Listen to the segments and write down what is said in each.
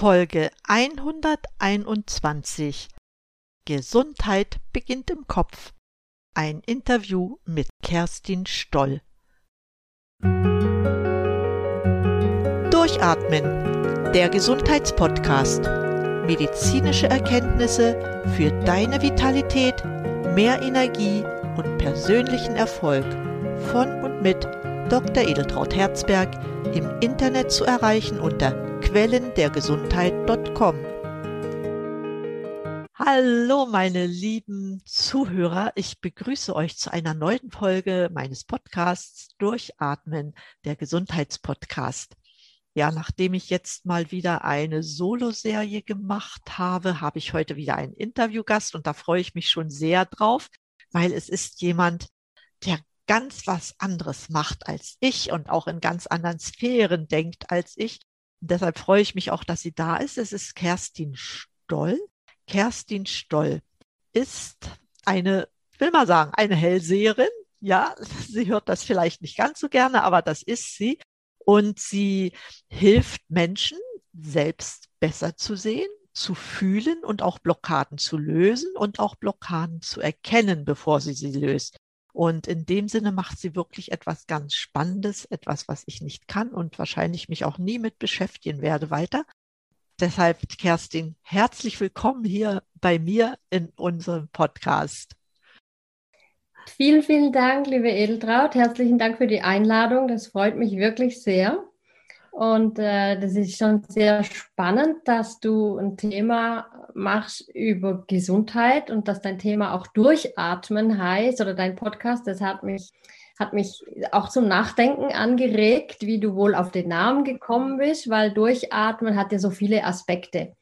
Folge 121 Gesundheit beginnt im Kopf. Ein Interview mit Kerstin Stoll. Durchatmen, der Gesundheitspodcast. Medizinische Erkenntnisse für deine Vitalität, mehr Energie und persönlichen Erfolg von und mit Dr. Edeltraut Herzberg im Internet zu erreichen unter quellendergesundheit.com. Hallo, meine lieben Zuhörer. Ich begrüße euch zu einer neuen Folge meines Podcasts Durchatmen, der Gesundheitspodcast. Ja, nachdem ich jetzt mal wieder eine Solo-Serie gemacht habe, habe ich heute wieder einen Interviewgast und da freue ich mich schon sehr drauf, weil es ist jemand, der ganz was anderes macht als ich und auch in ganz anderen Sphären denkt als ich deshalb freue ich mich auch, dass sie da ist. Es ist Kerstin Stoll. Kerstin Stoll ist eine, will mal sagen, eine Hellseherin. Ja, sie hört das vielleicht nicht ganz so gerne, aber das ist sie. Und sie hilft Menschen, selbst besser zu sehen, zu fühlen und auch Blockaden zu lösen und auch Blockaden zu erkennen, bevor sie sie löst. Und in dem Sinne macht sie wirklich etwas ganz Spannendes, etwas, was ich nicht kann und wahrscheinlich mich auch nie mit beschäftigen werde weiter. Deshalb, Kerstin, herzlich willkommen hier bei mir in unserem Podcast. Vielen, vielen Dank, liebe Edeltraut. Herzlichen Dank für die Einladung. Das freut mich wirklich sehr. Und äh, das ist schon sehr spannend, dass du ein Thema machst über Gesundheit und dass dein Thema auch Durchatmen heißt oder dein Podcast. Das hat mich, hat mich auch zum Nachdenken angeregt, wie du wohl auf den Namen gekommen bist, weil Durchatmen hat ja so viele Aspekte.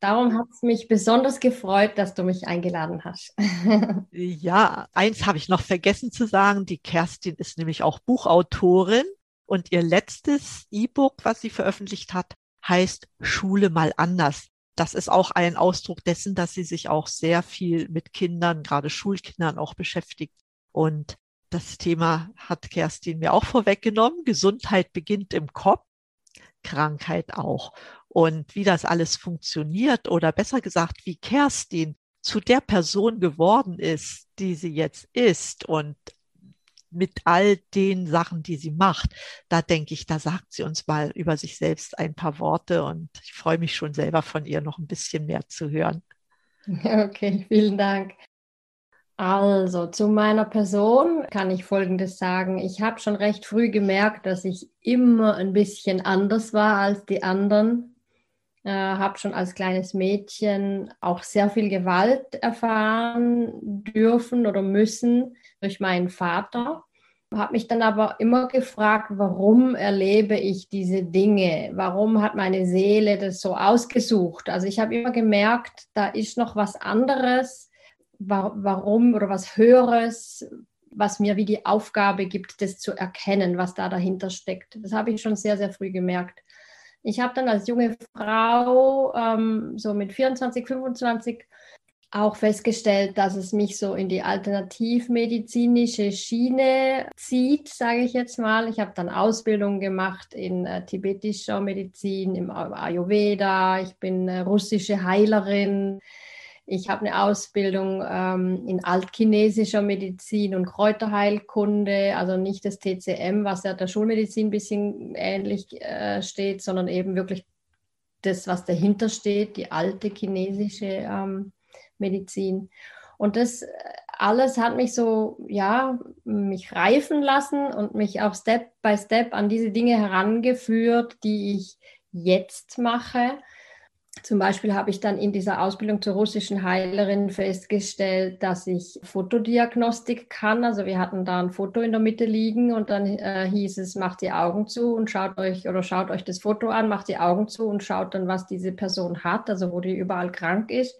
Darum hat es mich besonders gefreut, dass du mich eingeladen hast. ja, eins habe ich noch vergessen zu sagen. Die Kerstin ist nämlich auch Buchautorin und ihr letztes E-Book, was sie veröffentlicht hat, heißt Schule mal anders. Das ist auch ein Ausdruck dessen, dass sie sich auch sehr viel mit Kindern, gerade Schulkindern auch beschäftigt. Und das Thema hat Kerstin mir auch vorweggenommen. Gesundheit beginnt im Kopf, Krankheit auch. Und wie das alles funktioniert oder besser gesagt, wie Kerstin zu der Person geworden ist, die sie jetzt ist und mit all den Sachen, die sie macht. Da denke ich, da sagt sie uns mal über sich selbst ein paar Worte und ich freue mich schon selber von ihr noch ein bisschen mehr zu hören. Okay, vielen Dank. Also zu meiner Person kann ich Folgendes sagen. Ich habe schon recht früh gemerkt, dass ich immer ein bisschen anders war als die anderen. Äh, habe schon als kleines Mädchen auch sehr viel Gewalt erfahren dürfen oder müssen durch meinen Vater. Habe mich dann aber immer gefragt, warum erlebe ich diese Dinge? Warum hat meine Seele das so ausgesucht? Also ich habe immer gemerkt, da ist noch was anderes, warum oder was Höheres, was mir wie die Aufgabe gibt, das zu erkennen, was da dahinter steckt. Das habe ich schon sehr, sehr früh gemerkt. Ich habe dann als junge Frau, ähm, so mit 24, 25, auch festgestellt, dass es mich so in die alternativmedizinische Schiene zieht, sage ich jetzt mal. Ich habe dann Ausbildung gemacht in äh, tibetischer Medizin, im Ayurveda. Ich bin äh, russische Heilerin. Ich habe eine Ausbildung ähm, in altchinesischer Medizin und Kräuterheilkunde, also nicht das TCM, was ja der Schulmedizin ein bisschen ähnlich äh, steht, sondern eben wirklich das, was dahinter steht, die alte chinesische ähm, Medizin. Und das äh, alles hat mich so, ja, mich reifen lassen und mich auch Step by Step an diese Dinge herangeführt, die ich jetzt mache. Zum Beispiel habe ich dann in dieser Ausbildung zur russischen Heilerin festgestellt, dass ich Fotodiagnostik kann. Also wir hatten da ein Foto in der Mitte liegen und dann äh, hieß es, macht die Augen zu und schaut euch oder schaut euch das Foto an, macht die Augen zu und schaut dann, was diese Person hat, also wo die überall krank ist.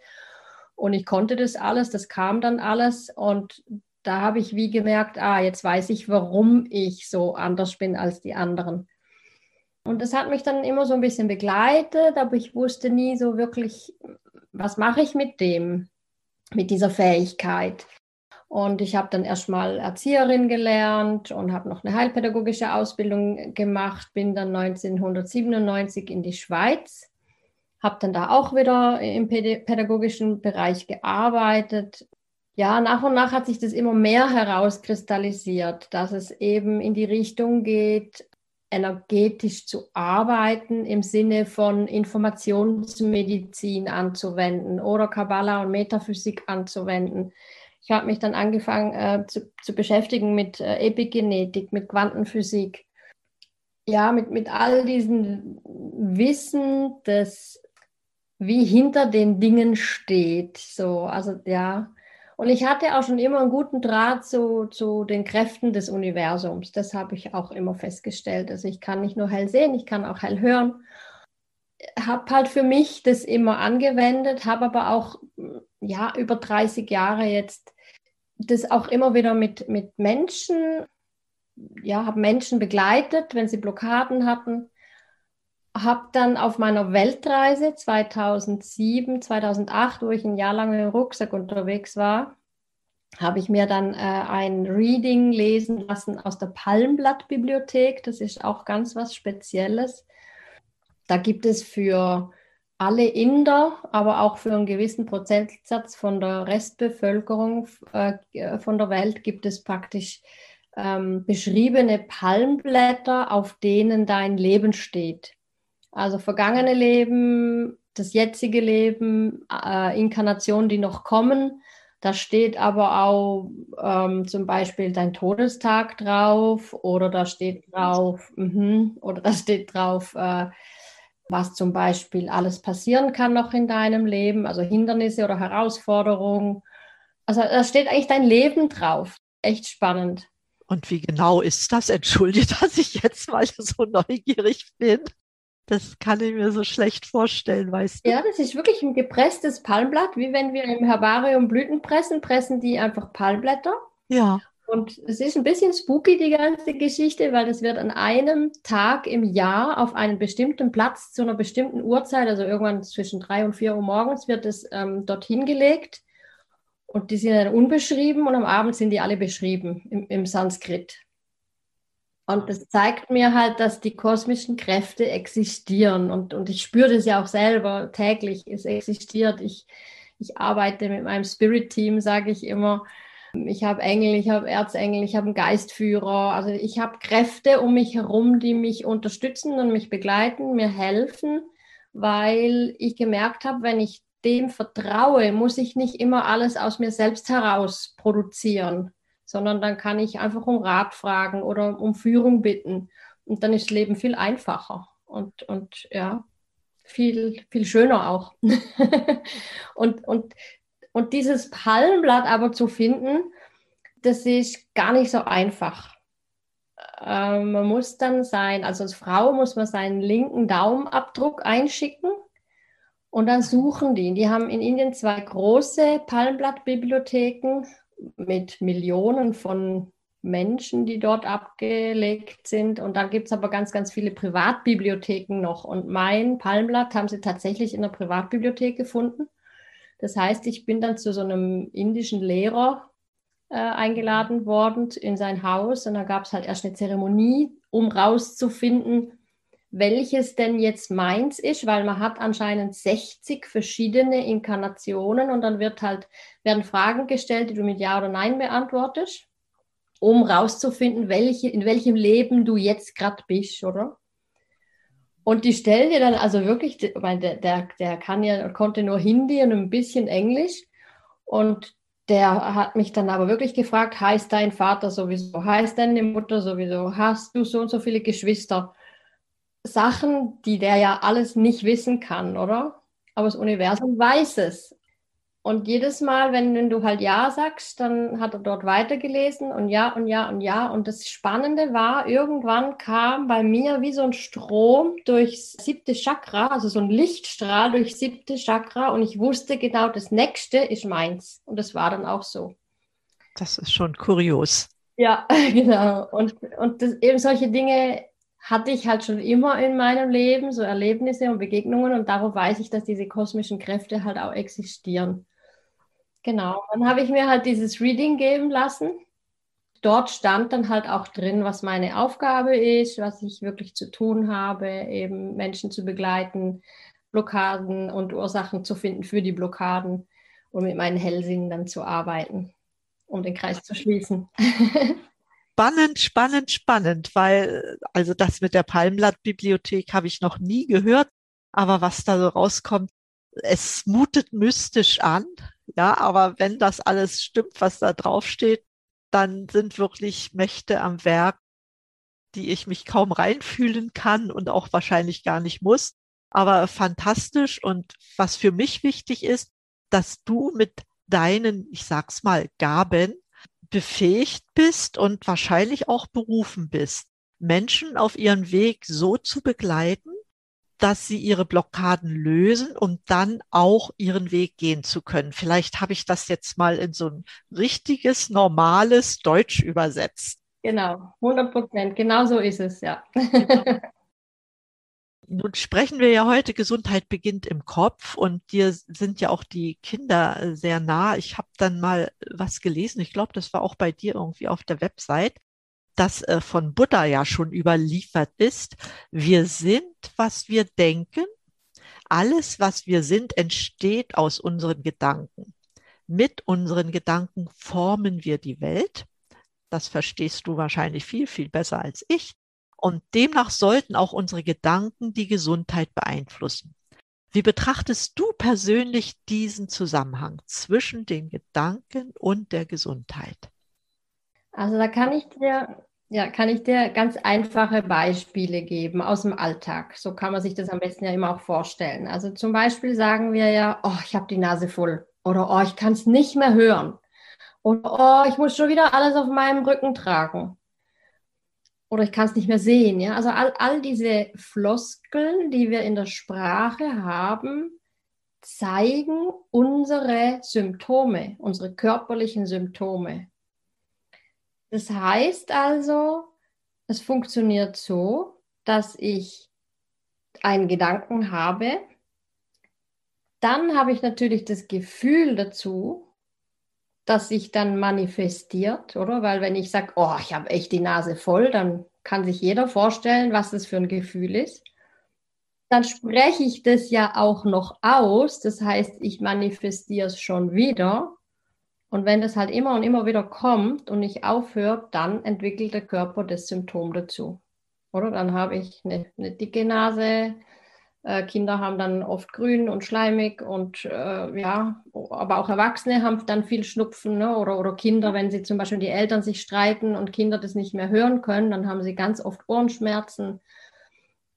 Und ich konnte das alles, das kam dann alles. Und da habe ich wie gemerkt, ah, jetzt weiß ich, warum ich so anders bin als die anderen. Und das hat mich dann immer so ein bisschen begleitet, aber ich wusste nie so wirklich, was mache ich mit dem, mit dieser Fähigkeit. Und ich habe dann erstmal Erzieherin gelernt und habe noch eine heilpädagogische Ausbildung gemacht, bin dann 1997 in die Schweiz habe dann da auch wieder im pädagogischen Bereich gearbeitet. Ja, nach und nach hat sich das immer mehr herauskristallisiert, dass es eben in die Richtung geht, energetisch zu arbeiten im Sinne von Informationsmedizin anzuwenden oder Kabbala und Metaphysik anzuwenden. Ich habe mich dann angefangen äh, zu, zu, beschäftigen mit äh, Epigenetik, mit Quantenphysik. Ja, mit, mit all diesem Wissen, das wie hinter den Dingen steht. So, also ja, und ich hatte auch schon immer einen guten Draht zu, zu den Kräften des Universums. Das habe ich auch immer festgestellt. Also ich kann nicht nur hell sehen, ich kann auch hell hören. Habe halt für mich das immer angewendet, habe aber auch ja, über 30 Jahre jetzt das auch immer wieder mit, mit Menschen, ja, habe Menschen begleitet, wenn sie Blockaden hatten habe dann auf meiner Weltreise 2007, 2008, wo ich ein Jahr lang dem Rucksack unterwegs war, habe ich mir dann äh, ein Reading lesen lassen aus der Palmblatt-Bibliothek. Das ist auch ganz was Spezielles. Da gibt es für alle Inder, aber auch für einen gewissen Prozentsatz von der Restbevölkerung äh, von der Welt gibt es praktisch ähm, beschriebene Palmblätter, auf denen dein Leben steht. Also vergangene Leben, das jetzige Leben, äh, Inkarnationen, die noch kommen. Da steht aber auch ähm, zum Beispiel dein Todestag drauf oder da steht drauf, mh, oder da steht drauf, äh, was zum Beispiel alles passieren kann noch in deinem Leben, also Hindernisse oder Herausforderungen. Also da steht eigentlich dein Leben drauf. Echt spannend. Und wie genau ist das? Entschuldige, dass ich jetzt mal so neugierig bin. Das kann ich mir so schlecht vorstellen, weißt du? Ja, das ist wirklich ein gepresstes Palmblatt, wie wenn wir im Herbarium Blüten pressen, pressen die einfach Palmblätter. Ja. Und es ist ein bisschen spooky, die ganze Geschichte, weil das wird an einem Tag im Jahr auf einen bestimmten Platz zu einer bestimmten Uhrzeit, also irgendwann zwischen drei und vier Uhr morgens, wird es ähm, dorthin gelegt. Und die sind dann unbeschrieben und am Abend sind die alle beschrieben im, im Sanskrit. Und das zeigt mir halt, dass die kosmischen Kräfte existieren. Und, und ich spüre das ja auch selber täglich. Es existiert. Ich, ich arbeite mit meinem Spirit-Team, sage ich immer. Ich habe Engel, ich habe Erzengel, ich habe einen Geistführer. Also ich habe Kräfte um mich herum, die mich unterstützen und mich begleiten, mir helfen, weil ich gemerkt habe, wenn ich dem vertraue, muss ich nicht immer alles aus mir selbst heraus produzieren sondern dann kann ich einfach um Rat fragen oder um Führung bitten. Und dann ist das Leben viel einfacher und, und ja, viel, viel schöner auch. und, und, und dieses Palmblatt aber zu finden, das ist gar nicht so einfach. Äh, man muss dann sein, also als Frau muss man seinen linken Daumenabdruck einschicken und dann suchen die. Die haben in Indien zwei große Palmblattbibliotheken mit Millionen von Menschen, die dort abgelegt sind. Und dann gibt es aber ganz, ganz viele Privatbibliotheken noch. Und mein Palmblatt haben sie tatsächlich in der Privatbibliothek gefunden. Das heißt, ich bin dann zu so einem indischen Lehrer äh, eingeladen worden in sein Haus. Und da gab es halt erst eine Zeremonie, um rauszufinden, welches denn jetzt meins ist, weil man hat anscheinend 60 verschiedene Inkarnationen und dann wird halt, werden Fragen gestellt, die du mit Ja oder Nein beantwortest, um rauszufinden, welche, in welchem Leben du jetzt gerade bist, oder? Und die stellen dir dann also wirklich, der, der, der kann ja, konnte nur Hindi und ein bisschen Englisch. Und der hat mich dann aber wirklich gefragt, heißt dein Vater sowieso, heißt deine Mutter sowieso, hast du so und so viele Geschwister? Sachen, die der ja alles nicht wissen kann, oder? Aber das Universum weiß es. Und jedes Mal, wenn, du halt Ja sagst, dann hat er dort weitergelesen und Ja und Ja und Ja. Und das Spannende war, irgendwann kam bei mir wie so ein Strom durchs siebte Chakra, also so ein Lichtstrahl durchs siebte Chakra. Und ich wusste genau, das nächste ist meins. Und das war dann auch so. Das ist schon kurios. Ja, genau. Und, und das, eben solche Dinge hatte ich halt schon immer in meinem Leben, so Erlebnisse und Begegnungen und darauf weiß ich, dass diese kosmischen Kräfte halt auch existieren. Genau, dann habe ich mir halt dieses Reading geben lassen. Dort stand dann halt auch drin, was meine Aufgabe ist, was ich wirklich zu tun habe, eben Menschen zu begleiten, Blockaden und Ursachen zu finden für die Blockaden und mit meinen Hellsinnen dann zu arbeiten, um den Kreis zu schließen. spannend, spannend, spannend, weil also das mit der Palmblattbibliothek habe ich noch nie gehört, aber was da so rauskommt, es mutet mystisch an, ja, aber wenn das alles stimmt, was da drauf steht, dann sind wirklich Mächte am Werk, die ich mich kaum reinfühlen kann und auch wahrscheinlich gar nicht muss. Aber fantastisch und was für mich wichtig ist, dass du mit deinen, ich sag's mal, Gaben befähigt bist und wahrscheinlich auch berufen bist, Menschen auf ihren Weg so zu begleiten, dass sie ihre Blockaden lösen, um dann auch ihren Weg gehen zu können. Vielleicht habe ich das jetzt mal in so ein richtiges, normales Deutsch übersetzt. Genau, 100 Prozent, genau so ist es, ja. Nun sprechen wir ja heute, Gesundheit beginnt im Kopf und dir sind ja auch die Kinder äh, sehr nah. Ich habe dann mal was gelesen, ich glaube, das war auch bei dir irgendwie auf der Website, das äh, von Buddha ja schon überliefert ist. Wir sind, was wir denken. Alles, was wir sind, entsteht aus unseren Gedanken. Mit unseren Gedanken formen wir die Welt. Das verstehst du wahrscheinlich viel, viel besser als ich. Und demnach sollten auch unsere Gedanken die Gesundheit beeinflussen. Wie betrachtest du persönlich diesen Zusammenhang zwischen den Gedanken und der Gesundheit? Also da kann ich dir, ja, kann ich dir ganz einfache Beispiele geben aus dem Alltag. So kann man sich das am besten ja immer auch vorstellen. Also zum Beispiel sagen wir ja, oh, ich habe die Nase voll oder oh, ich kann es nicht mehr hören oder oh, ich muss schon wieder alles auf meinem Rücken tragen oder ich kann es nicht mehr sehen. Ja? Also all, all diese Floskeln, die wir in der Sprache haben, zeigen unsere Symptome, unsere körperlichen Symptome. Das heißt also, es funktioniert so, dass ich einen Gedanken habe, dann habe ich natürlich das Gefühl dazu, das sich dann manifestiert, oder? Weil wenn ich sage, oh, ich habe echt die Nase voll, dann kann sich jeder vorstellen, was das für ein Gefühl ist. Dann spreche ich das ja auch noch aus, das heißt, ich manifestiere es schon wieder. Und wenn das halt immer und immer wieder kommt und nicht aufhört, dann entwickelt der Körper das Symptom dazu. Oder dann habe ich eine, eine dicke Nase, Kinder haben dann oft grün und schleimig und äh, ja, aber auch Erwachsene haben dann viel Schnupfen ne? oder, oder Kinder, wenn sie zum Beispiel die Eltern sich streiten und Kinder das nicht mehr hören können, dann haben sie ganz oft Ohrenschmerzen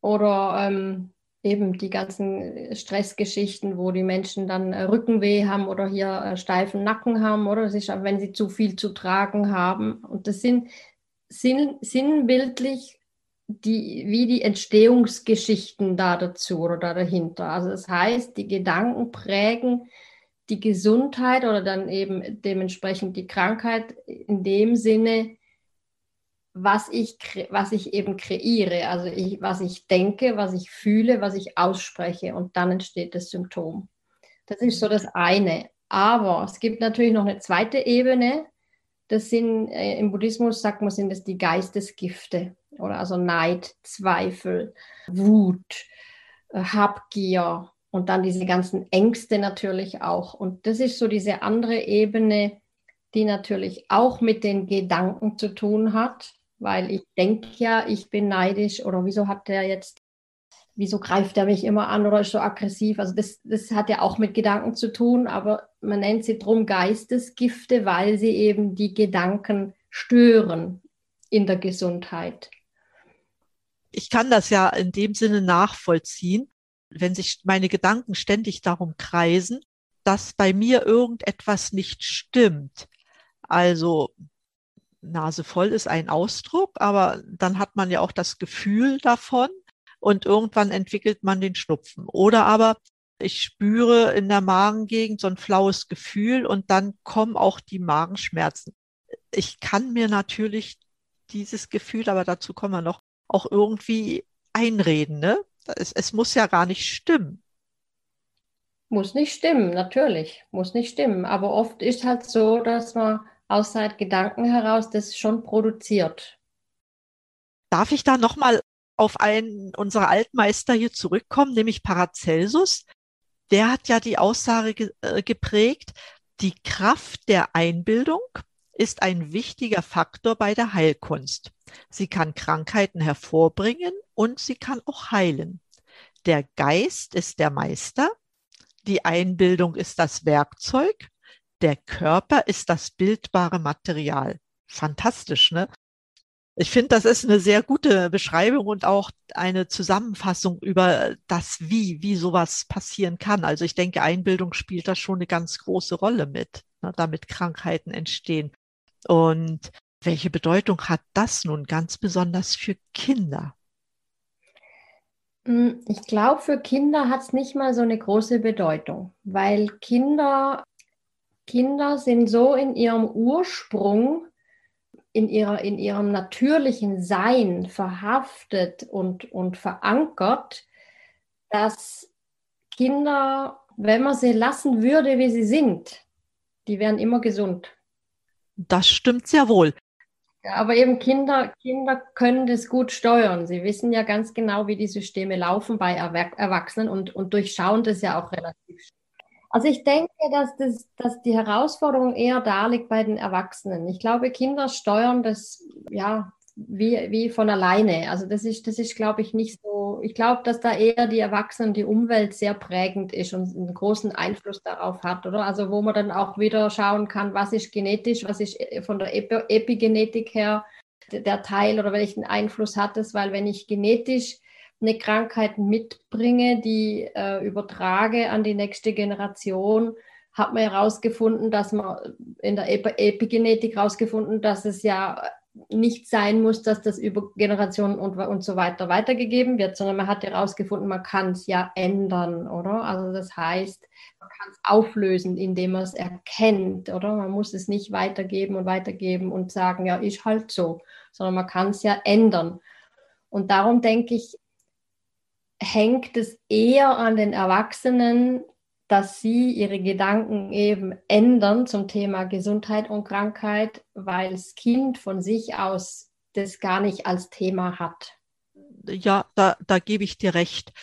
oder ähm, eben die ganzen Stressgeschichten, wo die Menschen dann äh, Rückenweh haben oder hier äh, steifen Nacken haben oder ist, wenn sie zu viel zu tragen haben. Und das sind, sind sinnbildlich die, wie die Entstehungsgeschichten da dazu oder da dahinter. Also das heißt, die Gedanken prägen die Gesundheit oder dann eben dementsprechend die Krankheit in dem Sinne, was ich, was ich eben kreiere, also ich, was ich denke, was ich fühle, was ich ausspreche und dann entsteht das Symptom. Das ist so das eine. Aber es gibt natürlich noch eine zweite Ebene. Das sind äh, im Buddhismus sagt man, sind das die Geistesgifte oder also Neid, Zweifel, Wut, äh, Habgier und dann diese ganzen Ängste natürlich auch. Und das ist so diese andere Ebene, die natürlich auch mit den Gedanken zu tun hat, weil ich denke ja, ich bin neidisch oder wieso hat der jetzt, wieso greift er mich immer an oder ist so aggressiv? Also das, das hat ja auch mit Gedanken zu tun, aber man nennt sie drum Geistesgifte, weil sie eben die Gedanken stören in der Gesundheit ich kann das ja in dem Sinne nachvollziehen, wenn sich meine Gedanken ständig darum kreisen, dass bei mir irgendetwas nicht stimmt. Also Nase voll ist ein Ausdruck, aber dann hat man ja auch das Gefühl davon und irgendwann entwickelt man den Schnupfen. Oder aber ich spüre in der Magengegend so ein flaues Gefühl und dann kommen auch die Magenschmerzen. Ich kann mir natürlich dieses Gefühl, aber dazu kommen wir noch, auch irgendwie einreden. Ne? Es, es muss ja gar nicht stimmen. Muss nicht stimmen, natürlich. Muss nicht stimmen. Aber oft ist halt so, dass man aus seinen Gedanken heraus das schon produziert. Darf ich da nochmal auf einen unserer Altmeister hier zurückkommen, nämlich Paracelsus. Der hat ja die Aussage ge äh, geprägt, die Kraft der Einbildung ist ein wichtiger Faktor bei der Heilkunst. Sie kann Krankheiten hervorbringen und sie kann auch heilen. Der Geist ist der Meister, die Einbildung ist das Werkzeug, der Körper ist das bildbare Material. Fantastisch, ne? Ich finde, das ist eine sehr gute Beschreibung und auch eine Zusammenfassung über das Wie, wie sowas passieren kann. Also ich denke, Einbildung spielt da schon eine ganz große Rolle mit, ne, damit Krankheiten entstehen. Und welche Bedeutung hat das nun ganz besonders für Kinder? Hm, ich glaube, für Kinder hat es nicht mal so eine große Bedeutung, weil Kinder, Kinder sind so in ihrem Ursprung, in, ihrer, in ihrem natürlichen Sein verhaftet und, und verankert, dass Kinder, wenn man sie lassen würde, wie sie sind, die wären immer gesund. Das stimmt sehr wohl. Aber eben Kinder, Kinder können das gut steuern. Sie wissen ja ganz genau, wie die Systeme laufen bei Erwachsenen und, und durchschauen das ja auch relativ schnell. Also ich denke, dass, das, dass die Herausforderung eher da liegt bei den Erwachsenen. Ich glaube, Kinder steuern das ja wie, wie von alleine. Also das ist, das ist, glaube ich, nicht so. Ich glaube, dass da eher die Erwachsenen, die Umwelt sehr prägend ist und einen großen Einfluss darauf hat, oder? Also wo man dann auch wieder schauen kann, was ist genetisch, was ist von der Epigenetik her der Teil oder welchen Einfluss hat es, weil wenn ich genetisch eine Krankheit mitbringe, die äh, übertrage an die nächste Generation, hat man herausgefunden, dass man in der Epigenetik herausgefunden, dass es ja nicht sein muss, dass das über Generationen und, und so weiter weitergegeben wird, sondern man hat herausgefunden, man kann es ja ändern, oder? Also das heißt, man kann es auflösen, indem man es erkennt, oder? Man muss es nicht weitergeben und weitergeben und sagen, ja, ist halt so, sondern man kann es ja ändern. Und darum denke ich, hängt es eher an den Erwachsenen, dass sie ihre Gedanken eben ändern zum Thema Gesundheit und Krankheit, weil das Kind von sich aus das gar nicht als Thema hat. Ja, da, da gebe ich dir recht.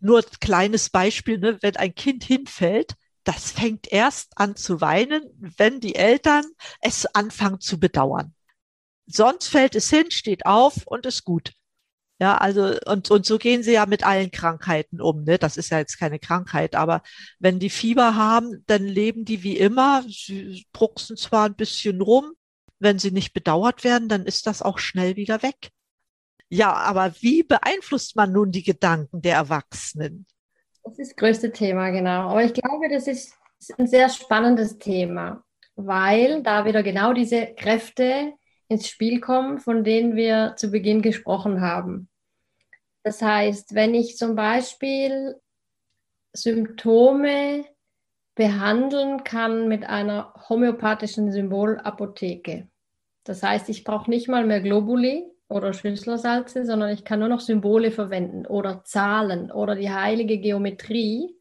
Nur ein kleines Beispiel, ne, wenn ein Kind hinfällt, das fängt erst an zu weinen, wenn die Eltern es anfangen zu bedauern. Sonst fällt es hin, steht auf und ist gut. Ja, also, und, und so gehen sie ja mit allen Krankheiten um. Ne? Das ist ja jetzt keine Krankheit, aber wenn die Fieber haben, dann leben die wie immer. Sie drucksen zwar ein bisschen rum. Wenn sie nicht bedauert werden, dann ist das auch schnell wieder weg. Ja, aber wie beeinflusst man nun die Gedanken der Erwachsenen? Das ist das größte Thema, genau. Aber ich glaube, das ist ein sehr spannendes Thema, weil da wieder genau diese Kräfte ins Spiel kommen, von denen wir zu Beginn gesprochen haben. Das heißt, wenn ich zum Beispiel Symptome behandeln kann mit einer homöopathischen Symbolapotheke. Das heißt, ich brauche nicht mal mehr Globuli oder Schlüsselsalze, sondern ich kann nur noch Symbole verwenden oder Zahlen oder die heilige Geometrie.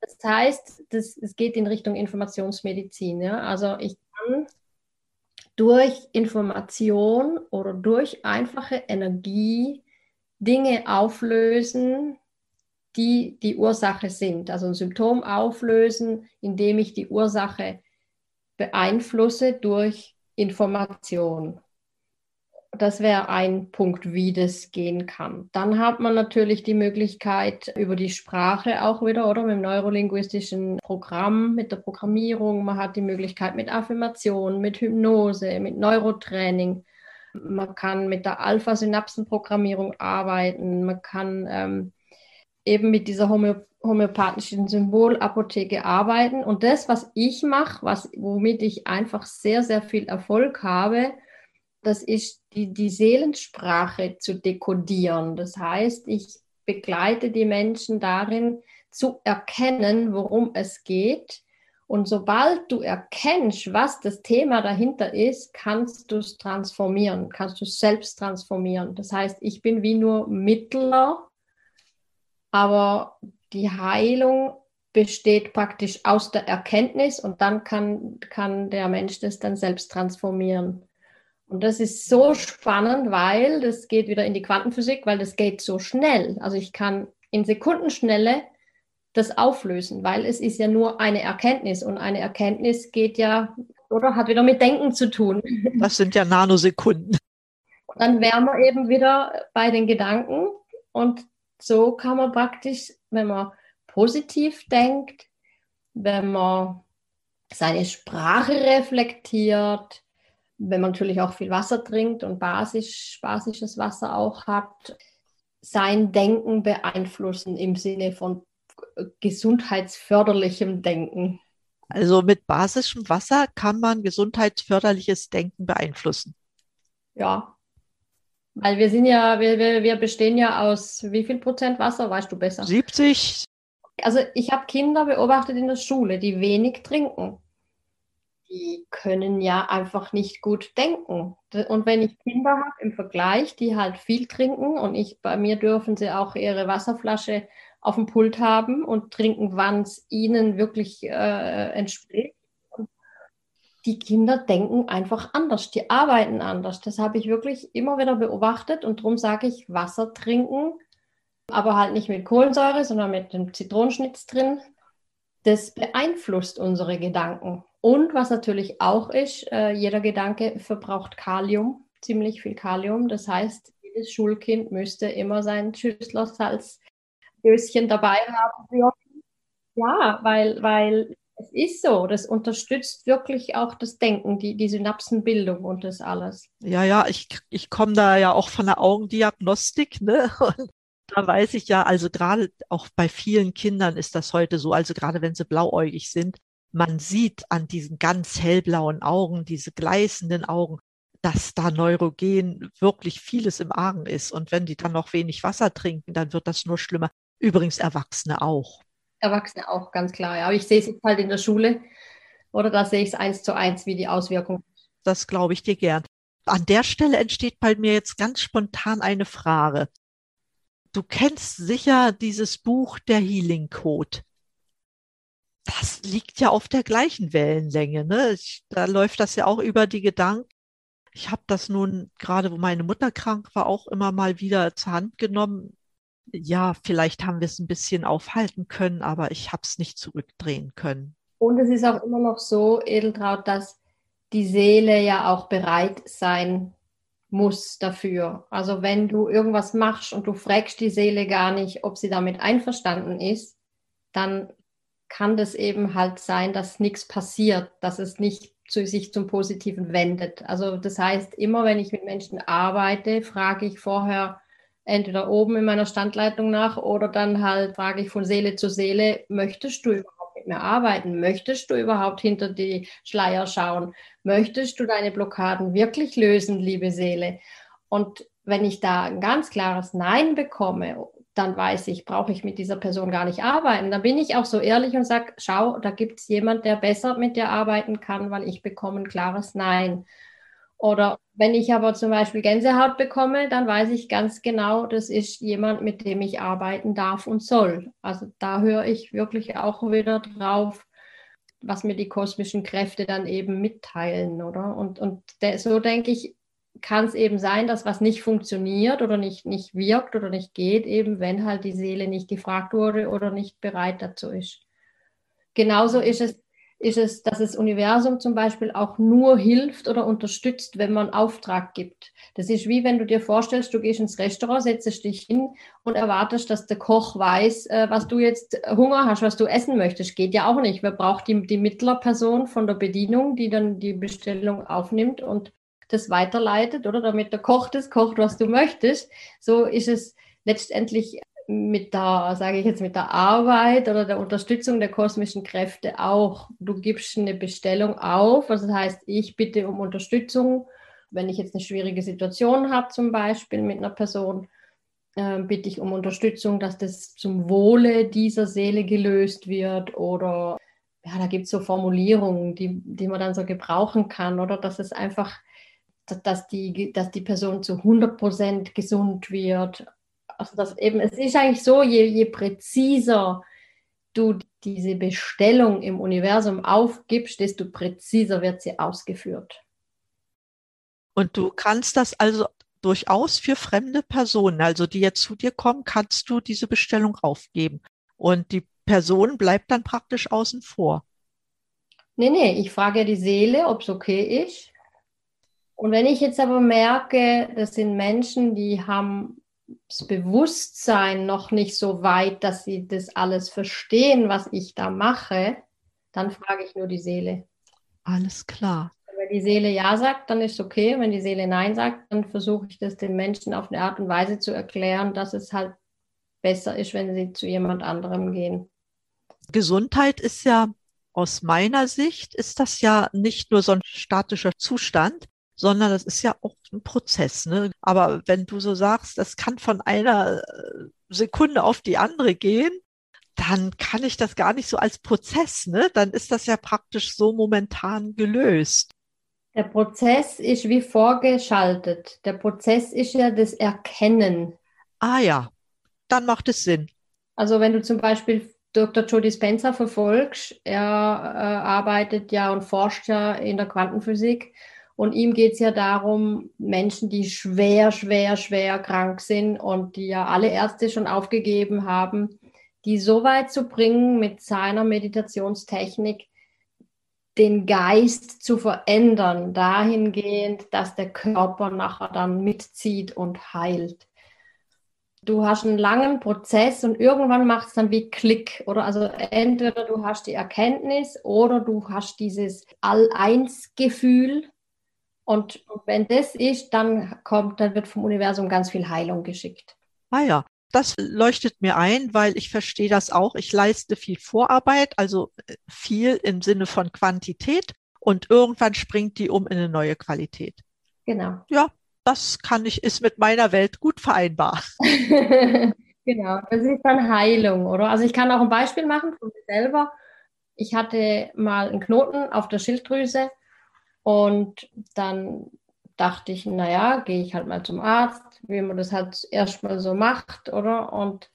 Das heißt, das, es geht in Richtung Informationsmedizin. Ja? Also ich kann durch Information oder durch einfache Energie Dinge auflösen, die die Ursache sind. Also ein Symptom auflösen, indem ich die Ursache beeinflusse durch Information das wäre ein Punkt, wie das gehen kann. Dann hat man natürlich die Möglichkeit über die Sprache auch wieder, oder mit dem neurolinguistischen Programm, mit der Programmierung. Man hat die Möglichkeit mit Affirmation, mit Hypnose, mit Neurotraining. Man kann mit der Alpha-Synapsen-Programmierung arbeiten. Man kann ähm, eben mit dieser Homö homöopathischen Symbolapotheke arbeiten. Und das, was ich mache, was, womit ich einfach sehr, sehr viel Erfolg habe, das ist die, die Seelensprache zu dekodieren. Das heißt, ich begleite die Menschen darin, zu erkennen, worum es geht. Und sobald du erkennst, was das Thema dahinter ist, kannst du es transformieren, kannst du es selbst transformieren. Das heißt, ich bin wie nur Mittler, aber die Heilung besteht praktisch aus der Erkenntnis und dann kann, kann der Mensch das dann selbst transformieren. Und das ist so spannend, weil das geht wieder in die Quantenphysik, weil das geht so schnell. Also ich kann in Sekundenschnelle das auflösen, weil es ist ja nur eine Erkenntnis und eine Erkenntnis geht ja oder hat wieder mit Denken zu tun. Das sind ja Nanosekunden. Dann wären wir eben wieder bei den Gedanken und so kann man praktisch, wenn man positiv denkt, wenn man seine Sprache reflektiert, wenn man natürlich auch viel Wasser trinkt und basisch, basisches Wasser auch hat, sein Denken beeinflussen im Sinne von gesundheitsförderlichem Denken. Also mit basischem Wasser kann man gesundheitsförderliches Denken beeinflussen. Ja, weil wir sind ja, wir, wir, wir bestehen ja aus wie viel Prozent Wasser, weißt du besser? 70. Also ich habe Kinder beobachtet in der Schule, die wenig trinken. Die können ja einfach nicht gut denken. Und wenn ich Kinder habe im Vergleich, die halt viel trinken und ich bei mir dürfen sie auch ihre Wasserflasche auf dem Pult haben und trinken, wann es ihnen wirklich äh, entspricht die Kinder denken einfach anders, die arbeiten anders. Das habe ich wirklich immer wieder beobachtet und darum sage ich Wasser trinken, aber halt nicht mit Kohlensäure, sondern mit dem Zitronenschnitz drin. Das beeinflusst unsere Gedanken. Und was natürlich auch ist, äh, jeder Gedanke verbraucht Kalium, ziemlich viel Kalium. Das heißt, jedes Schulkind müsste immer sein Schüsslersalzdöschen dabei haben. Ja, weil, weil es ist so, das unterstützt wirklich auch das Denken, die, die Synapsenbildung und das alles. Ja, ja, ich, ich komme da ja auch von der Augendiagnostik, ne? Und da weiß ich ja, also gerade auch bei vielen Kindern ist das heute so, also gerade wenn sie blauäugig sind, man sieht an diesen ganz hellblauen Augen, diese gleißenden Augen, dass da neurogen wirklich vieles im Argen ist. Und wenn die dann noch wenig Wasser trinken, dann wird das nur schlimmer. Übrigens Erwachsene auch. Erwachsene auch, ganz klar. Ja. Aber ich sehe es jetzt halt in der Schule oder da sehe ich es eins zu eins, wie die Auswirkung. Das glaube ich dir gern. An der Stelle entsteht bei mir jetzt ganz spontan eine Frage. Du kennst sicher dieses Buch Der Healing Code. Das liegt ja auf der gleichen Wellenlänge. Ne? Ich, da läuft das ja auch über die Gedanken. Ich habe das nun gerade, wo meine Mutter krank war, auch immer mal wieder zur Hand genommen ja, vielleicht haben wir es ein bisschen aufhalten können, aber ich habe es nicht zurückdrehen können. Und es ist auch immer noch so, Edeltraut, dass die Seele ja auch bereit sein muss dafür. Also wenn du irgendwas machst und du fragst die Seele gar nicht, ob sie damit einverstanden ist, dann kann das eben halt sein, dass nichts passiert, dass es nicht zu sich zum Positiven wendet. Also das heißt, immer wenn ich mit Menschen arbeite, frage ich vorher, entweder oben in meiner Standleitung nach oder dann halt frage ich von Seele zu Seele, möchtest du mit mir arbeiten? Möchtest du überhaupt hinter die Schleier schauen? Möchtest du deine Blockaden wirklich lösen, liebe Seele? Und wenn ich da ein ganz klares Nein bekomme, dann weiß ich, brauche ich mit dieser Person gar nicht arbeiten. Dann bin ich auch so ehrlich und sage, schau, da gibt es jemand, der besser mit dir arbeiten kann, weil ich bekomme ein klares Nein. Oder wenn ich aber zum Beispiel Gänsehaut bekomme, dann weiß ich ganz genau, das ist jemand, mit dem ich arbeiten darf und soll. Also da höre ich wirklich auch wieder drauf, was mir die kosmischen Kräfte dann eben mitteilen, oder? Und, und der, so denke ich, kann es eben sein, dass was nicht funktioniert oder nicht, nicht wirkt oder nicht geht, eben wenn halt die Seele nicht gefragt wurde oder nicht bereit dazu ist. Genauso ist es ist es, dass das Universum zum Beispiel auch nur hilft oder unterstützt, wenn man Auftrag gibt. Das ist wie wenn du dir vorstellst, du gehst ins Restaurant, setzt dich hin und erwartest, dass der Koch weiß, äh, was du jetzt Hunger hast, was du essen möchtest. Geht ja auch nicht. Man braucht die, die Mittlerperson von der Bedienung, die dann die Bestellung aufnimmt und das weiterleitet, oder damit der Koch das kocht, was du möchtest. So ist es letztendlich mit der, sage ich jetzt, mit der Arbeit oder der Unterstützung der kosmischen Kräfte auch. Du gibst eine Bestellung auf, also das heißt, ich bitte um Unterstützung, wenn ich jetzt eine schwierige Situation habe, zum Beispiel mit einer Person, äh, bitte ich um Unterstützung, dass das zum Wohle dieser Seele gelöst wird oder ja, da gibt es so Formulierungen, die, die man dann so gebrauchen kann oder dass es einfach, dass die, dass die Person zu 100 Prozent gesund wird also das eben, es ist eigentlich so, je, je präziser du diese Bestellung im Universum aufgibst, desto präziser wird sie ausgeführt. Und du kannst das also durchaus für fremde Personen, also die jetzt zu dir kommen, kannst du diese Bestellung aufgeben. Und die Person bleibt dann praktisch außen vor. Nee, nee, ich frage die Seele, ob es okay ist. Und wenn ich jetzt aber merke, das sind Menschen, die haben Bewusstsein noch nicht so weit, dass sie das alles verstehen, was ich da mache, dann frage ich nur die Seele. Alles klar. Wenn die Seele Ja sagt, dann ist es okay. Wenn die Seele Nein sagt, dann versuche ich das den Menschen auf eine Art und Weise zu erklären, dass es halt besser ist, wenn sie zu jemand anderem gehen. Gesundheit ist ja aus meiner Sicht, ist das ja nicht nur so ein statischer Zustand, sondern das ist ja auch ein Prozess. Ne? Aber wenn du so sagst, das kann von einer äh, Sekunde auf die andere gehen, dann kann ich das gar nicht so als Prozess, ne? Dann ist das ja praktisch so momentan gelöst. Der Prozess ist wie vorgeschaltet. Der Prozess ist ja das Erkennen. Ah ja, dann macht es Sinn. Also wenn du zum Beispiel Dr. Joe Dispenza verfolgst, er äh, arbeitet ja und forscht ja in der Quantenphysik und ihm geht es ja darum, Menschen, die schwer, schwer, schwer krank sind und die ja alle Ärzte schon aufgegeben haben, die so weit zu bringen mit seiner Meditationstechnik, den Geist zu verändern, dahingehend, dass der Körper nachher dann mitzieht und heilt. Du hast einen langen Prozess und irgendwann macht es dann wie Klick. Oder also entweder du hast die Erkenntnis oder du hast dieses All-Eins-Gefühl und, wenn das ist, dann kommt, dann wird vom Universum ganz viel Heilung geschickt. Ah ja, das leuchtet mir ein, weil ich verstehe das auch. Ich leiste viel Vorarbeit, also äh, viel im Sinne von Quantität und irgendwann springt die um in eine neue Qualität. Genau. Ja, das kann ich, ist mit meiner Welt gut vereinbar. genau, das ist dann Heilung, oder? Also ich kann auch ein Beispiel machen von mir selber. Ich hatte mal einen Knoten auf der Schilddrüse und dann dachte ich, naja, gehe ich halt mal zum Arzt, wie man das halt erstmal so macht, oder? Und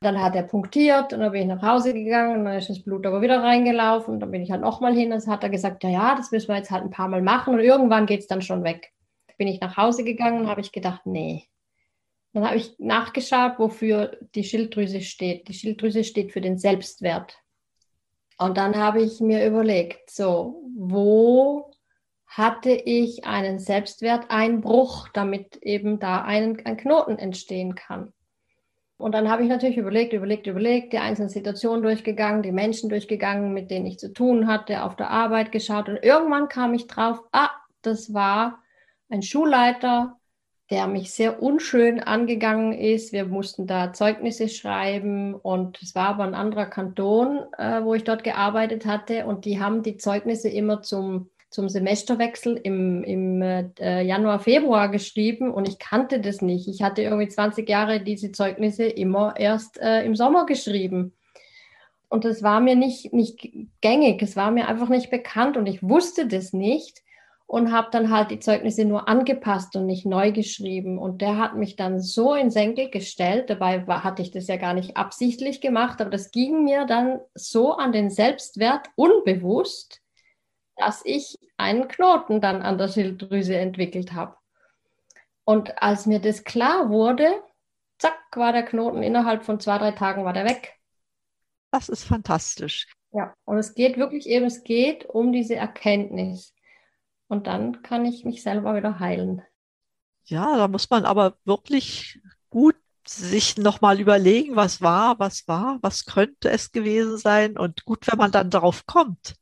dann hat er punktiert und dann bin ich nach Hause gegangen und dann ist das Blut aber wieder reingelaufen und dann bin ich halt nochmal hin und dann hat er gesagt, ja, ja, das müssen wir jetzt halt ein paar Mal machen und irgendwann geht es dann schon weg. Bin ich nach Hause gegangen und habe ich gedacht, nee. Dann habe ich nachgeschaut, wofür die Schilddrüse steht. Die Schilddrüse steht für den Selbstwert. Und dann habe ich mir überlegt, so, wo hatte ich einen Selbstwerteinbruch, damit eben da ein, ein Knoten entstehen kann. Und dann habe ich natürlich überlegt, überlegt, überlegt, die einzelnen Situationen durchgegangen, die Menschen durchgegangen, mit denen ich zu tun hatte, auf der Arbeit geschaut. Und irgendwann kam ich drauf, ah, das war ein Schulleiter, der mich sehr unschön angegangen ist. Wir mussten da Zeugnisse schreiben und es war aber ein anderer Kanton, äh, wo ich dort gearbeitet hatte. Und die haben die Zeugnisse immer zum zum Semesterwechsel im, im äh, Januar, Februar geschrieben und ich kannte das nicht. Ich hatte irgendwie 20 Jahre diese Zeugnisse immer erst äh, im Sommer geschrieben. Und das war mir nicht, nicht gängig, es war mir einfach nicht bekannt und ich wusste das nicht und habe dann halt die Zeugnisse nur angepasst und nicht neu geschrieben. Und der hat mich dann so in Senkel gestellt. Dabei war, hatte ich das ja gar nicht absichtlich gemacht, aber das ging mir dann so an den Selbstwert unbewusst, dass ich einen Knoten dann an der Schilddrüse entwickelt habe. Und als mir das klar wurde, zack, war der Knoten innerhalb von zwei, drei Tagen war der weg. Das ist fantastisch. Ja, und es geht wirklich eben, es geht um diese Erkenntnis. Und dann kann ich mich selber wieder heilen. Ja, da muss man aber wirklich gut sich nochmal überlegen, was war, was war, was könnte es gewesen sein und gut, wenn man dann darauf kommt.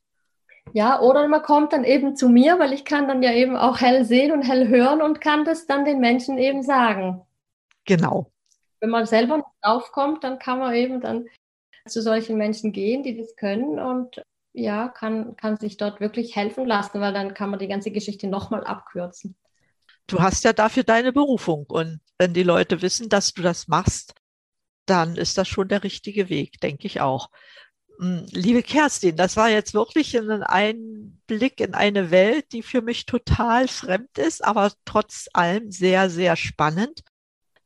Ja, oder man kommt dann eben zu mir, weil ich kann dann ja eben auch hell sehen und hell hören und kann das dann den Menschen eben sagen. Genau. Wenn man selber nicht draufkommt, dann kann man eben dann zu solchen Menschen gehen, die das können und ja, kann, kann sich dort wirklich helfen lassen, weil dann kann man die ganze Geschichte nochmal abkürzen. Du hast ja dafür deine Berufung und wenn die Leute wissen, dass du das machst, dann ist das schon der richtige Weg, denke ich auch. Hm, liebe Kerstin, das war jetzt wirklich ein Einblick in eine Welt, die für mich total fremd ist, aber trotz allem sehr, sehr spannend.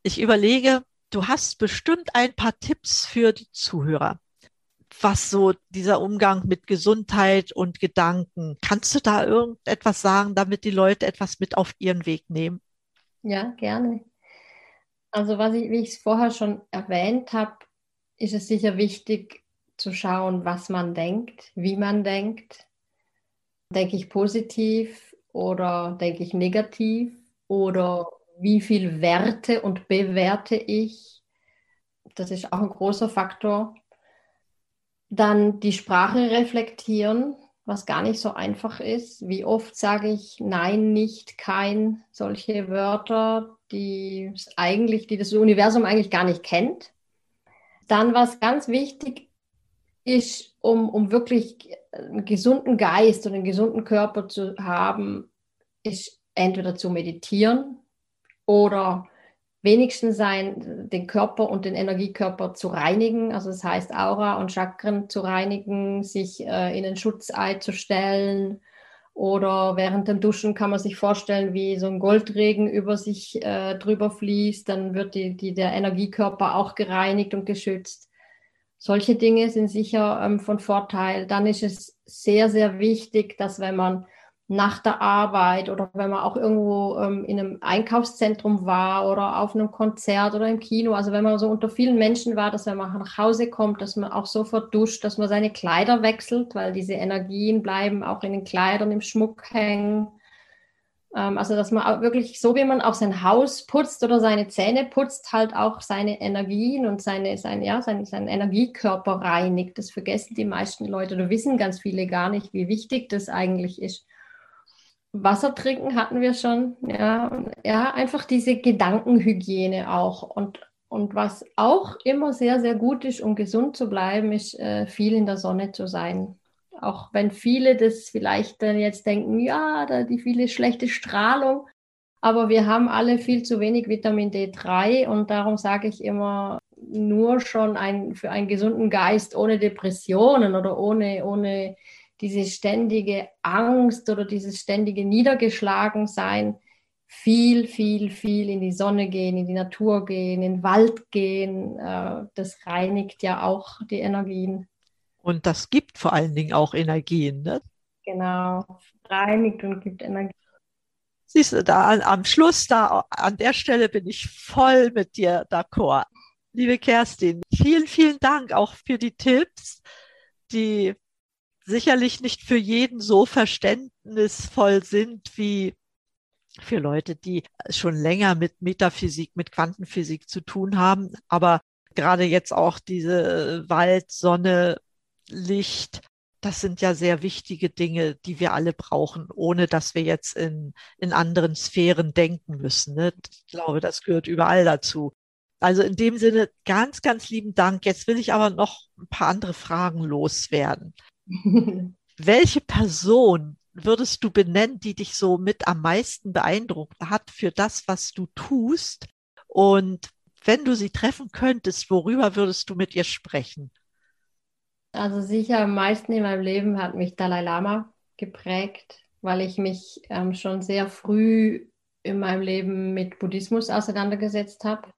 Ich überlege, du hast bestimmt ein paar Tipps für die Zuhörer. was so dieser Umgang mit Gesundheit und Gedanken. Kannst du da irgendetwas sagen, damit die Leute etwas mit auf ihren Weg nehmen? Ja, gerne. Also was ich, wie ich es vorher schon erwähnt habe, ist es sicher wichtig zu schauen, was man denkt, wie man denkt. Denke ich positiv oder denke ich negativ oder wie viel werte und bewerte ich? Das ist auch ein großer Faktor. Dann die Sprache reflektieren, was gar nicht so einfach ist. Wie oft sage ich nein, nicht, kein, solche Wörter, die eigentlich, die das Universum eigentlich gar nicht kennt. Dann, was ganz wichtig ist, um, um wirklich einen gesunden Geist und einen gesunden Körper zu haben, ist entweder zu meditieren oder wenigstens sein, den Körper und den Energiekörper zu reinigen. Also das heißt Aura und Chakren zu reinigen, sich äh, in ein Schutzei zu stellen. Oder während dem Duschen kann man sich vorstellen, wie so ein Goldregen über sich äh, drüber fließt. Dann wird die, die, der Energiekörper auch gereinigt und geschützt. Solche Dinge sind sicher ähm, von Vorteil. Dann ist es sehr, sehr wichtig, dass wenn man nach der Arbeit oder wenn man auch irgendwo ähm, in einem Einkaufszentrum war oder auf einem Konzert oder im Kino, also wenn man so unter vielen Menschen war, dass wenn man nach Hause kommt, dass man auch sofort duscht, dass man seine Kleider wechselt, weil diese Energien bleiben auch in den Kleidern, im Schmuck hängen. Ähm, also dass man wirklich, so wie man auch sein Haus putzt oder seine Zähne putzt, halt auch seine Energien und seine, sein, ja, seinen, seinen Energiekörper reinigt. Das vergessen die meisten Leute oder wissen ganz viele gar nicht, wie wichtig das eigentlich ist. Wasser trinken hatten wir schon. Ja, ja einfach diese Gedankenhygiene auch. Und, und was auch immer sehr, sehr gut ist, um gesund zu bleiben, ist äh, viel in der Sonne zu sein. Auch wenn viele das vielleicht dann jetzt denken, ja, da die viele schlechte Strahlung. Aber wir haben alle viel zu wenig Vitamin D3 und darum sage ich immer, nur schon ein, für einen gesunden Geist ohne Depressionen oder ohne, ohne diese ständige Angst oder dieses ständige Niedergeschlagensein viel, viel, viel in die Sonne gehen, in die Natur gehen, in den Wald gehen. Äh, das reinigt ja auch die Energien. Und das gibt vor allen Dingen auch Energien. Ne? Genau, reinigt und gibt Energie. Siehst du, da am Schluss, da an der Stelle bin ich voll mit dir d'accord. Liebe Kerstin, vielen, vielen Dank auch für die Tipps, die sicherlich nicht für jeden so verständnisvoll sind wie für Leute, die schon länger mit Metaphysik, mit Quantenphysik zu tun haben. Aber gerade jetzt auch diese Wald, Sonne, Licht, das sind ja sehr wichtige Dinge, die wir alle brauchen, ohne dass wir jetzt in, in anderen Sphären denken müssen. Ne? Ich glaube, das gehört überall dazu. Also in dem Sinne ganz, ganz lieben Dank. Jetzt will ich aber noch ein paar andere Fragen loswerden. Welche Person würdest du benennen, die dich so mit am meisten beeindruckt hat für das, was du tust? Und wenn du sie treffen könntest, worüber würdest du mit ihr sprechen? Also sicher am meisten in meinem Leben hat mich Dalai Lama geprägt, weil ich mich ähm, schon sehr früh in meinem Leben mit Buddhismus auseinandergesetzt habe.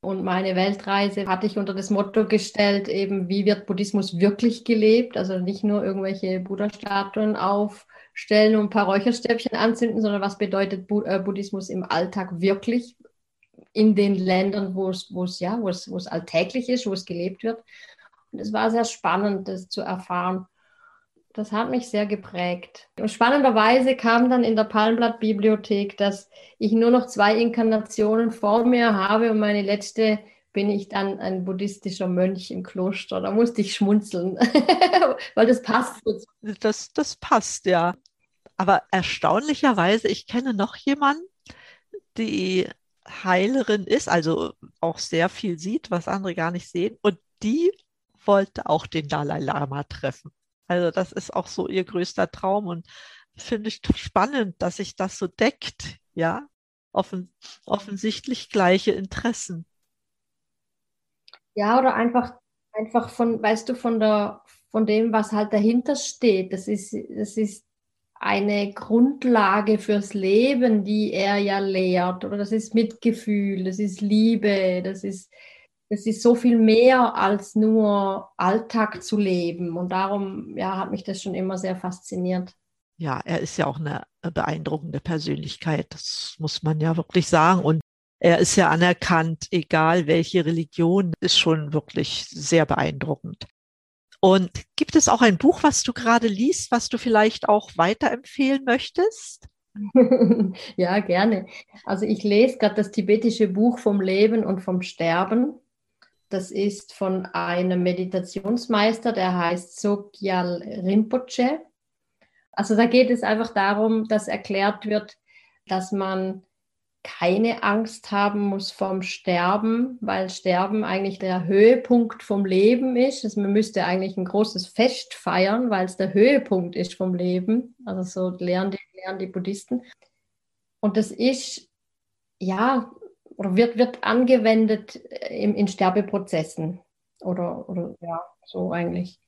Und meine Weltreise hatte ich unter das Motto gestellt, eben, wie wird Buddhismus wirklich gelebt? Also nicht nur irgendwelche Buddha-Statuen aufstellen und ein paar Räucherstäbchen anzünden, sondern was bedeutet äh, Buddhismus im Alltag wirklich in den Ländern, wo es, ja, wo es alltäglich ist, wo es gelebt wird. Und es war sehr spannend, das zu erfahren. Das hat mich sehr geprägt. Und spannenderweise kam dann in der Palmblatt-Bibliothek, dass ich nur noch zwei Inkarnationen vor mir habe und meine letzte bin ich dann ein buddhistischer Mönch im Kloster. Da musste ich schmunzeln, weil das passt. Das, das passt, ja. Aber erstaunlicherweise, ich kenne noch jemanden, die Heilerin ist, also auch sehr viel sieht, was andere gar nicht sehen. Und die wollte auch den Dalai Lama treffen. Also das ist auch so ihr größter Traum und finde ich spannend, dass sich das so deckt, ja. Offen, offensichtlich gleiche Interessen. Ja, oder einfach, einfach von, weißt du, von der, von dem, was halt dahinter steht. Das ist, das ist eine Grundlage fürs Leben, die er ja lehrt. Oder das ist Mitgefühl, das ist Liebe, das ist es ist so viel mehr als nur Alltag zu leben. Und darum ja, hat mich das schon immer sehr fasziniert. Ja, er ist ja auch eine beeindruckende Persönlichkeit, das muss man ja wirklich sagen. Und er ist ja anerkannt, egal welche Religion, ist schon wirklich sehr beeindruckend. Und gibt es auch ein Buch, was du gerade liest, was du vielleicht auch weiterempfehlen möchtest? ja, gerne. Also ich lese gerade das tibetische Buch vom Leben und vom Sterben. Das ist von einem Meditationsmeister, der heißt Sogyal Rinpoche. Also da geht es einfach darum, dass erklärt wird, dass man keine Angst haben muss vom Sterben, weil Sterben eigentlich der Höhepunkt vom Leben ist. Also man müsste eigentlich ein großes Fest feiern, weil es der Höhepunkt ist vom Leben. Also so lernen die, lernen die Buddhisten. Und das ist, ja, oder wird, wird angewendet in, in Sterbeprozessen oder, oder ja, so eigentlich.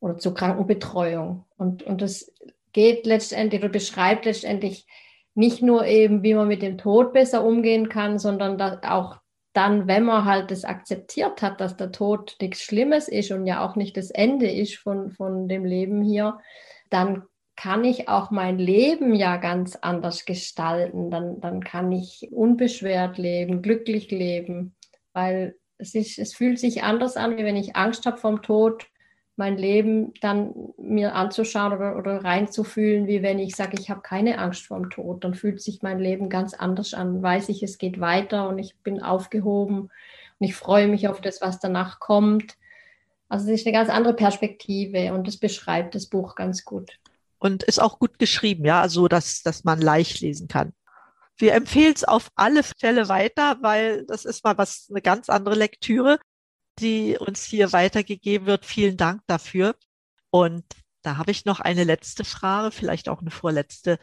Oder zur Krankenbetreuung. Und, und das geht letztendlich oder beschreibt letztendlich nicht nur eben, wie man mit dem Tod besser umgehen kann, sondern auch dann, wenn man halt das akzeptiert hat, dass der Tod nichts Schlimmes ist und ja auch nicht das Ende ist von, von dem Leben hier, dann kann ich auch mein Leben ja ganz anders gestalten. Dann, dann kann ich unbeschwert leben, glücklich leben, weil es, ist, es fühlt sich anders an, wie wenn ich Angst habe vom Tod mein Leben dann mir anzuschauen oder, oder reinzufühlen, wie wenn ich sage, ich habe keine Angst vor dem Tod. Dann fühlt sich mein Leben ganz anders an. Weiß ich, es geht weiter und ich bin aufgehoben und ich freue mich auf das, was danach kommt. Also es ist eine ganz andere Perspektive und das beschreibt das Buch ganz gut. Und ist auch gut geschrieben, ja, so dass, dass man leicht lesen kann. Wir empfehlen es auf alle Fälle weiter, weil das ist mal was, eine ganz andere Lektüre die uns hier weitergegeben wird. Vielen Dank dafür. Und da habe ich noch eine letzte Frage, vielleicht auch eine vorletzte.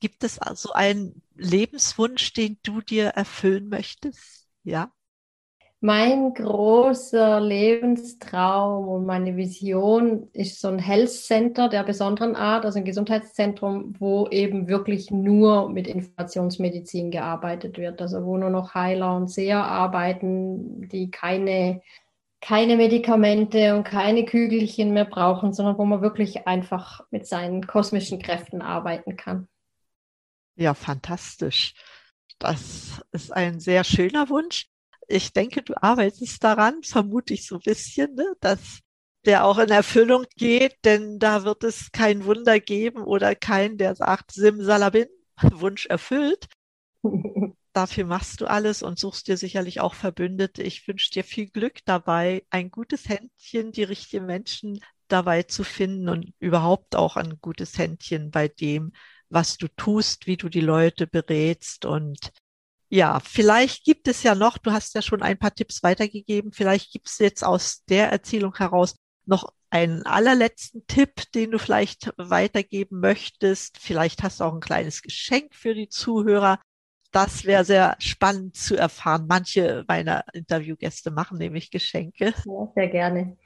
Gibt es also einen Lebenswunsch, den du dir erfüllen möchtest? Ja. Mein großer Lebenstraum und meine Vision ist so ein Health Center der besonderen Art, also ein Gesundheitszentrum, wo eben wirklich nur mit Informationsmedizin gearbeitet wird, also wo nur noch Heiler und Seher arbeiten, die keine keine Medikamente und keine Kügelchen mehr brauchen, sondern wo man wirklich einfach mit seinen kosmischen Kräften arbeiten kann. Ja, fantastisch. Das ist ein sehr schöner Wunsch. Ich denke, du arbeitest daran, vermute ich so ein bisschen, ne, dass der auch in Erfüllung geht, denn da wird es kein Wunder geben oder kein, der sagt, Simsalabin, Wunsch erfüllt. dafür machst du alles und suchst dir sicherlich auch Verbündete. Ich wünsche dir viel Glück dabei, ein gutes Händchen, die richtigen Menschen dabei zu finden und überhaupt auch ein gutes Händchen bei dem, was du tust, wie du die Leute berätst und ja, vielleicht gibt es ja noch, du hast ja schon ein paar Tipps weitergegeben, vielleicht gibt es jetzt aus der Erzählung heraus noch einen allerletzten Tipp, den du vielleicht weitergeben möchtest. Vielleicht hast du auch ein kleines Geschenk für die Zuhörer, das wäre sehr spannend zu erfahren. Manche meiner Interviewgäste machen nämlich Geschenke. Ja, sehr gerne.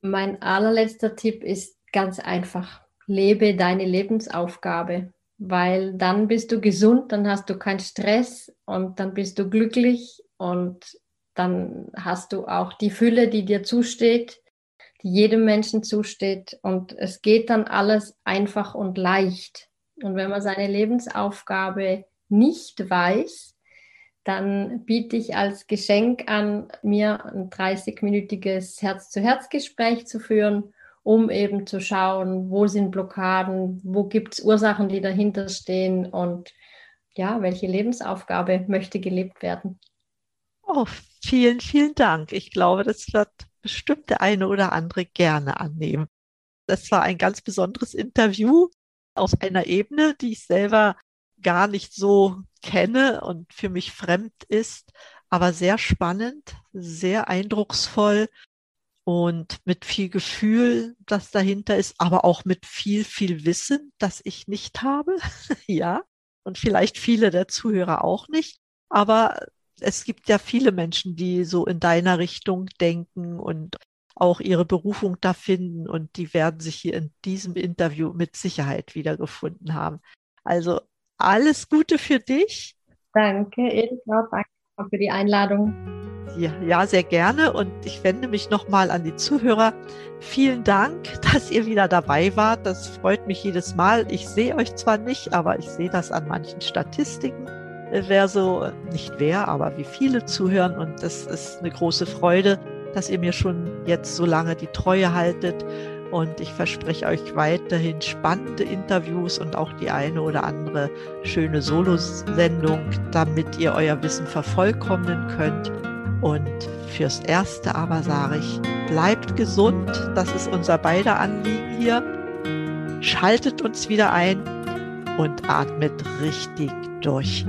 Mein allerletzter Tipp ist ganz einfach. Lebe deine Lebensaufgabe, weil dann bist du gesund, dann hast du keinen Stress und dann bist du glücklich und dann hast du auch die Fülle, die dir zusteht, die jedem Menschen zusteht und es geht dann alles einfach und leicht. Und wenn man seine Lebensaufgabe nicht weiß, dann biete ich als Geschenk an, mir ein 30-minütiges Herz-zu-Herz-Gespräch zu führen, um eben zu schauen, wo sind Blockaden, wo gibt es Ursachen, die dahinter stehen und ja, welche Lebensaufgabe möchte gelebt werden. Oh, vielen, vielen Dank. Ich glaube, das wird bestimmt der eine oder andere gerne annehmen. Das war ein ganz besonderes Interview aus einer Ebene, die ich selber gar nicht so kenne und für mich fremd ist, aber sehr spannend, sehr eindrucksvoll und mit viel Gefühl, das dahinter ist, aber auch mit viel, viel Wissen, das ich nicht habe. ja, und vielleicht viele der Zuhörer auch nicht. Aber es gibt ja viele Menschen, die so in deiner Richtung denken und auch ihre Berufung da finden und die werden sich hier in diesem Interview mit Sicherheit wiedergefunden haben. Also alles Gute für dich. Danke, Erika. Danke für die Einladung. Ja, ja, sehr gerne. Und ich wende mich nochmal an die Zuhörer. Vielen Dank, dass ihr wieder dabei wart. Das freut mich jedes Mal. Ich sehe euch zwar nicht, aber ich sehe das an manchen Statistiken. Wer so, nicht wer, aber wie viele zuhören. Und das ist eine große Freude, dass ihr mir schon jetzt so lange die Treue haltet. Und ich verspreche euch weiterhin spannende Interviews und auch die eine oder andere schöne Solosendung, damit ihr euer Wissen vervollkommnen könnt. Und fürs Erste aber sage ich, bleibt gesund. Das ist unser beider Anliegen hier. Schaltet uns wieder ein und atmet richtig durch.